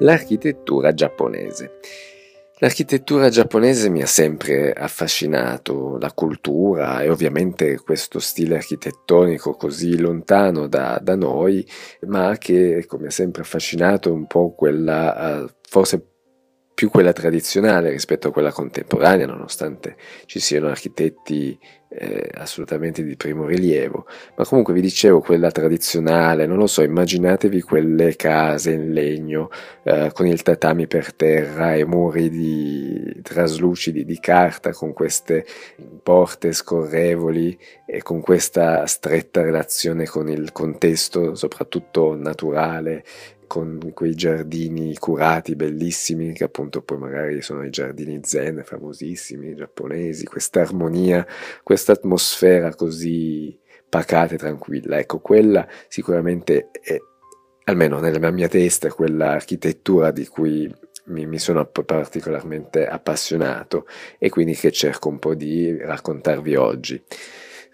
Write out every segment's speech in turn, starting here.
l'architettura giapponese. L'architettura giapponese mi ha sempre affascinato, la cultura e ovviamente questo stile architettonico così lontano da, da noi, ma che ecco, mi ha sempre affascinato un po' quella, uh, forse più quella tradizionale rispetto a quella contemporanea, nonostante ci siano architetti eh, assolutamente di primo rilievo. Ma comunque vi dicevo quella tradizionale, non lo so, immaginatevi quelle case in legno eh, con il tatami per terra e muri di traslucidi di carta con queste porte scorrevoli e con questa stretta relazione con il contesto, soprattutto naturale con quei giardini curati, bellissimi, che appunto poi magari sono i giardini zen, famosissimi, giapponesi, questa armonia, questa atmosfera così pacata e tranquilla. Ecco, quella sicuramente è, almeno nella mia testa, quella architettura di cui mi, mi, sono particolarmente appassionato e quindi che cerco un po' di raccontarvi oggi.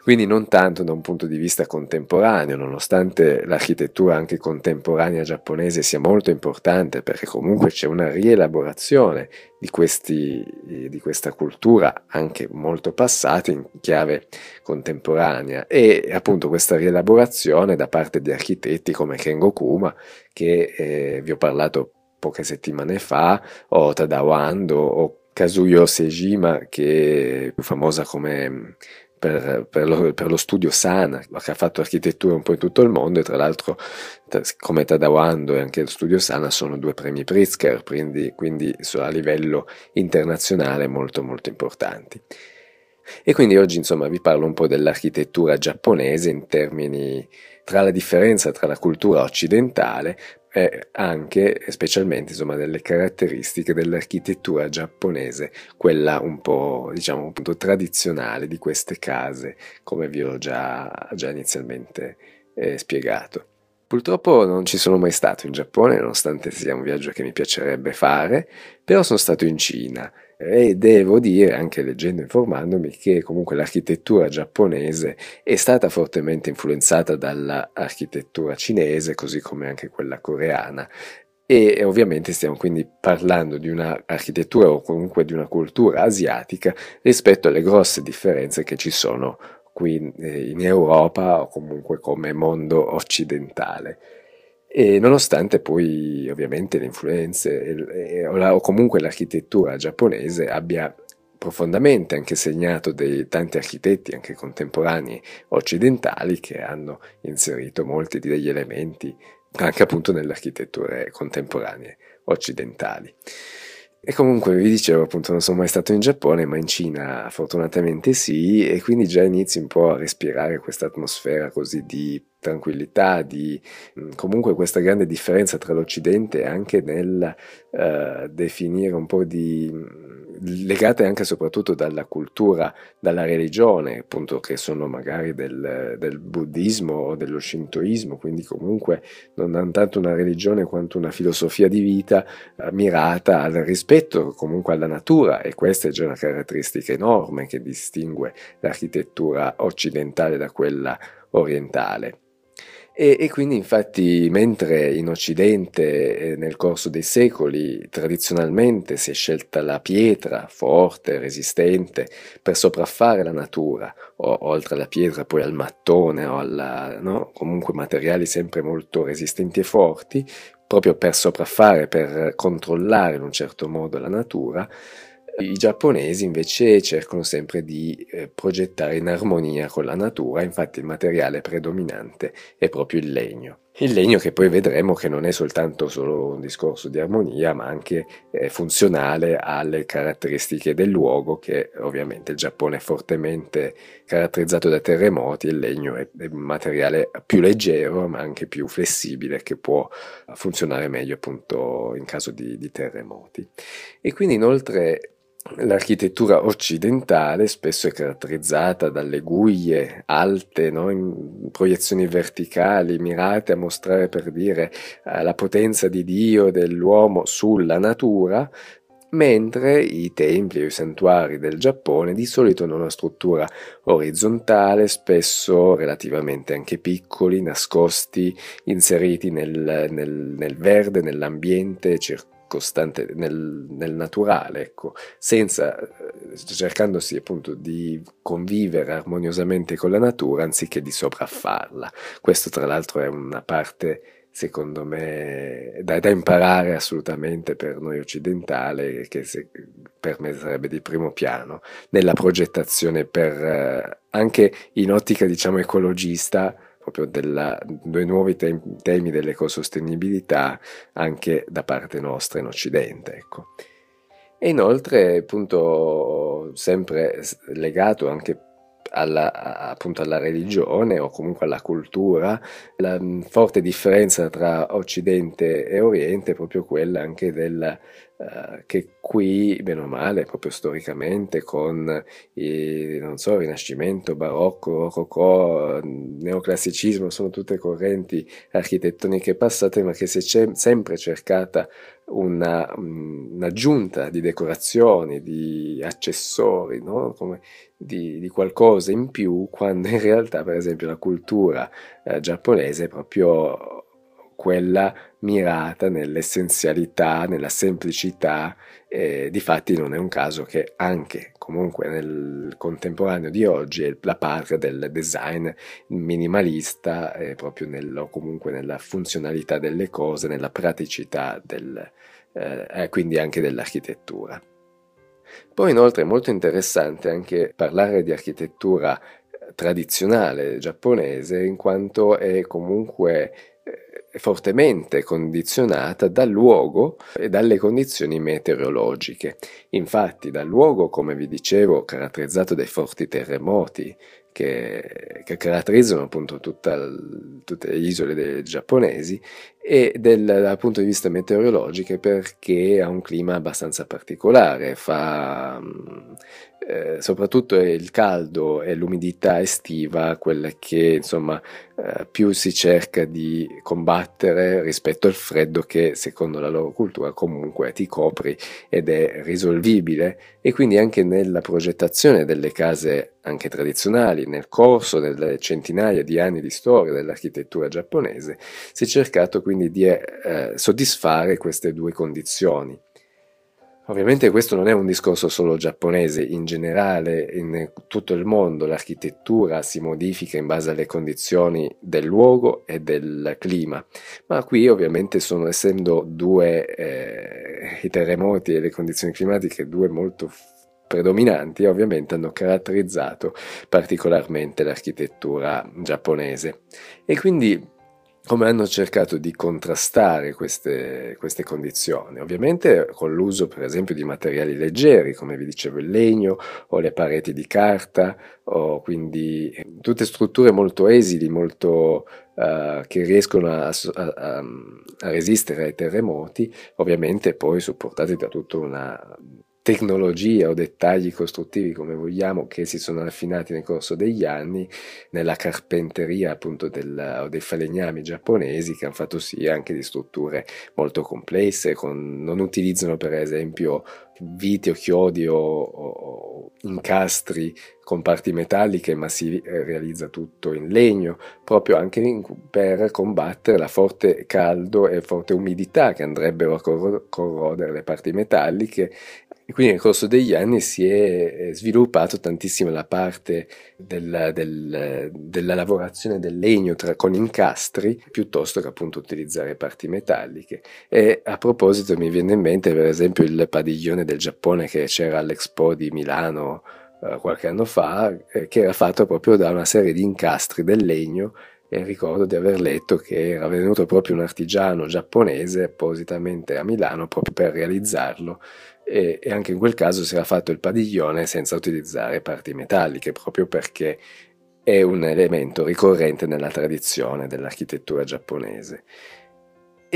Quindi non tanto da un punto di vista contemporaneo, nonostante l'architettura anche contemporanea giapponese sia molto importante, perché comunque c'è una rielaborazione di, questi, di questa cultura anche molto passata in chiave contemporanea. E appunto questa rielaborazione da parte di architetti come Kengo Kuma che eh, vi ho parlato poche settimane fa o Tadao Ando o Kazuyo Sejima che è più famosa come per, per, lo, per, lo, studio Sana, che ha fatto architettura un po' in tutto il mondo e tra l'altro come Tadawando e anche lo studio Sana sono due premi Pritzker, quindi, quindi a livello internazionale molto molto importanti. E quindi oggi insomma vi parlo un po' dell'architettura giapponese in termini tra la differenza tra la cultura occidentale e anche e specialmente insomma delle caratteristiche dell'architettura giapponese, quella un po' diciamo appunto tradizionale di queste case, come vi ho già, già inizialmente eh, spiegato. Purtroppo non ci sono mai stato in Giappone, nonostante sia un viaggio che mi piacerebbe fare, però sono stato in Cina e devo dire, anche leggendo e informandomi, che comunque l'architettura giapponese è stata fortemente influenzata dall'architettura cinese, così come anche quella coreana. E ovviamente stiamo quindi parlando di un'architettura o comunque di una cultura asiatica rispetto alle grosse differenze che ci sono qui eh, in Europa o comunque come mondo occidentale. E nonostante poi ovviamente le influenze o comunque l'architettura giapponese abbia profondamente anche segnato dei tanti architetti anche contemporanei occidentali che hanno inserito molti degli elementi anche appunto nelle architetture contemporanee occidentali. E comunque vi dicevo appunto non sono mai stato in Giappone, ma in Cina fortunatamente sì, e quindi già inizi un po' a respirare questa atmosfera così di tranquillità, di comunque questa grande differenza tra l'Occidente e anche nel uh, definire un po' di legate anche e soprattutto dalla cultura, dalla religione, appunto che sono magari del, del buddismo o dello shintoismo, quindi comunque non hanno tanto una religione quanto una filosofia di vita eh, mirata al rispetto comunque alla natura e questa è già una caratteristica enorme che distingue l'architettura occidentale da quella orientale. E, e, quindi infatti mentre in Occidente eh, nel corso dei secoli tradizionalmente si è scelta la pietra forte, resistente, per sopraffare la natura, o oltre alla pietra poi al mattone o alla, no? comunque materiali sempre molto resistenti e forti, proprio per sopraffare, per controllare in un certo modo la natura, i giapponesi invece cercano sempre di eh, progettare in armonia con la natura, infatti il materiale predominante è proprio il legno. Il legno che poi vedremo che non è soltanto solo un discorso di armonia, ma anche eh, funzionale alle caratteristiche del luogo, che ovviamente il Giappone è fortemente caratterizzato da terremoti, il legno è, un materiale più leggero, ma anche più flessibile, che può funzionare meglio appunto in caso di, di terremoti. E quindi inoltre L'architettura occidentale spesso è caratterizzata dalle guglie alte, no? in proiezioni verticali mirate a mostrare per dire eh, la potenza di Dio, dell'uomo sulla natura, mentre i templi o i santuari del Giappone di solito hanno una struttura orizzontale, spesso relativamente anche piccoli, nascosti, inseriti nel, nel, nel verde, nell'ambiente circostante, nel, nel naturale, ecco, senza, cercandosi appunto di convivere armoniosamente con la natura anziché di sopraffarla. Questo tra l'altro è una parte secondo me, da, da, imparare assolutamente per noi occidentali, che se, per me sarebbe di primo piano, nella progettazione per, eh, anche in ottica, diciamo, ecologista, proprio della, due nuovi tem- temi dell'ecosostenibilità anche da parte nostra in Occidente, ecco. E inoltre, appunto, sempre legato anche alla, appunto alla religione o comunque alla cultura, la forte differenza tra Occidente e Oriente è proprio quella anche del uh, che qui, bene o male, proprio storicamente, con il, non so, Rinascimento, Barocco, Rococò, Neoclassicismo, sono tutte correnti architettoniche passate, ma che si è sempre cercata una, un'aggiunta di decorazioni, di accessori, no? Come di, di, qualcosa in più, quando in realtà, per esempio, la cultura eh, giapponese è proprio quella mirata nell'essenzialità, nella semplicità, eh, difatti non è un caso che anche comunque nel contemporaneo di oggi è la parte del design minimalista eh, proprio nel, comunque nella funzionalità delle cose, nella praticità del, eh, quindi anche dell'architettura. Poi inoltre è molto interessante anche parlare di architettura tradizionale giapponese in quanto è comunque fortemente condizionata dal luogo e dalle condizioni meteorologiche. Infatti dal luogo, come vi dicevo, caratterizzato dai forti terremoti che, che caratterizzano appunto tutta, tutte le isole giapponesi e del, dal punto di vista meteorologico perché ha un clima abbastanza particolare, fa, eh, soprattutto il caldo e l'umidità estiva, quella che insomma eh, più si cerca di combattere rispetto al freddo che secondo la loro cultura comunque ti copri ed è risolvibile. E quindi anche nella progettazione delle case anche tradizionali, nel corso delle centinaia di anni di storia dell'architettura giapponese, si è cercato quindi di eh, soddisfare queste due condizioni. Ovviamente questo non è un discorso solo giapponese, in generale in tutto il mondo l'architettura si modifica in base alle condizioni del luogo e del clima, ma qui ovviamente sono essendo due eh, i terremoti e le condizioni climatiche due molto predominanti ovviamente hanno caratterizzato particolarmente l'architettura giapponese. E quindi come hanno cercato di contrastare queste, queste, condizioni, ovviamente con l'uso per esempio di materiali leggeri, come vi dicevo il legno o le pareti di carta, o quindi tutte strutture molto esili, molto, uh, che riescono a, a, a resistere ai terremoti, ovviamente poi supportate da tutta una tecnologia o dettagli costruttivi come vogliamo che si sono raffinati nel corso degli anni nella carpenteria appunto del, o dei falegnami giapponesi che hanno fatto sì anche di strutture molto complesse con, non utilizzano per esempio viti o chiodi o, o incastri con parti metalliche ma si eh, realizza tutto in legno proprio anche in, per combattere la forte caldo e forte umidità che andrebbero a corrodere le parti metalliche e quindi nel corso degli anni si è sviluppato tantissimo la parte della, del, della lavorazione del legno tra, con incastri piuttosto che appunto utilizzare parti metalliche. E a proposito mi viene in mente per esempio il padiglione del Giappone che c'era all'Expo di Milano eh, qualche anno fa, eh, che era fatto proprio da una serie di incastri del legno e ricordo di aver letto che era venuto proprio un artigiano giapponese appositamente a Milano proprio per realizzarlo e, e anche in quel caso si era fatto il padiglione senza utilizzare parti metalliche proprio perché è un elemento ricorrente nella tradizione dell'architettura giapponese.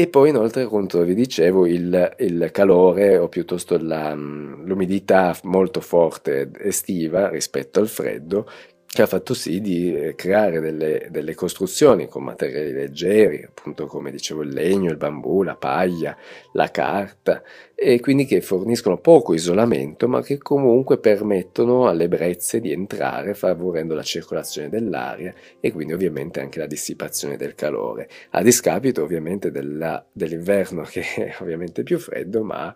E poi inoltre, appunto, vi dicevo, il, il calore o piuttosto la, l'umidità molto forte estiva rispetto al freddo che ha fatto sì di eh, creare delle, delle, costruzioni con materiali leggeri, appunto come dicevo il legno, il bambù, la paglia, la carta, e quindi che forniscono poco isolamento, ma che comunque permettono alle brezze di entrare favorendo la circolazione dell'aria e quindi ovviamente anche la dissipazione del calore, a discapito ovviamente della, dell'inverno che è ovviamente più freddo, ma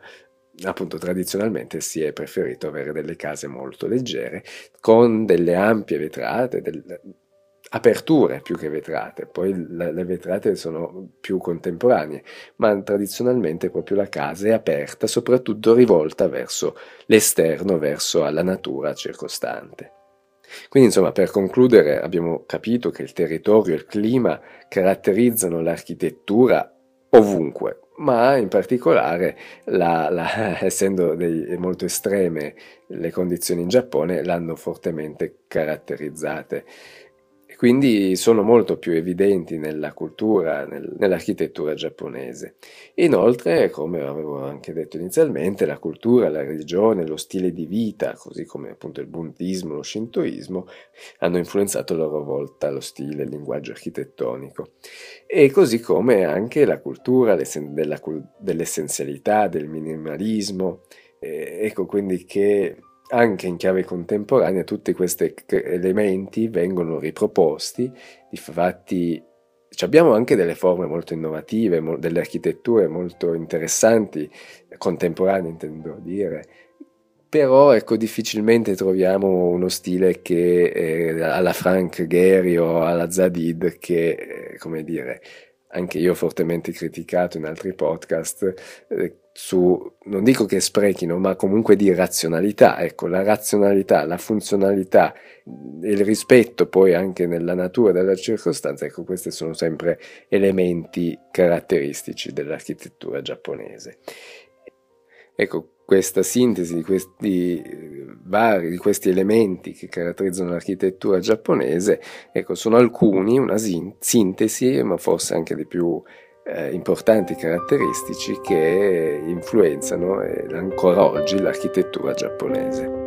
appunto tradizionalmente si è preferito avere delle case molto leggere con delle ampie vetrate, delle aperture più che vetrate, poi le, vetrate sono più contemporanee, ma tradizionalmente proprio la casa è aperta, soprattutto rivolta verso l'esterno, verso la natura circostante. Quindi insomma per concludere abbiamo capito che il territorio e il clima caratterizzano l'architettura ovunque, ma in particolare, la, la, essendo dei, molto estreme le condizioni in Giappone, l'hanno fortemente caratterizzate quindi sono molto più evidenti nella cultura, nel, nell'architettura giapponese. Inoltre, come avevo anche detto inizialmente, la cultura, la religione, lo stile di vita, così come appunto il buddismo, lo shintoismo, hanno influenzato a loro volta lo stile, il linguaggio architettonico. E così come anche la cultura dell'essenzialità, del minimalismo, eh, ecco quindi che anche in chiave contemporanea tutti questi elementi vengono riproposti, infatti abbiamo anche delle forme molto innovative, delle architetture molto interessanti, contemporanee intendo dire, però ecco difficilmente troviamo uno stile che eh, alla Frank Gehry o alla Zadid che, eh, come dire, anche io fortemente criticato in altri podcast, eh, su, non dico che sprechino, ma comunque di razionalità. Ecco, la razionalità, la funzionalità, il rispetto poi anche nella natura della circostanza, ecco, questi sono sempre elementi caratteristici dell'architettura giapponese. Ecco, questa sintesi di questi eh, vari, di questi elementi che caratterizzano l'architettura giapponese, ecco, sono alcuni, una sintesi, ma forse anche di più eh, importanti caratteristici che influenzano eh, ancora oggi l'architettura giapponese.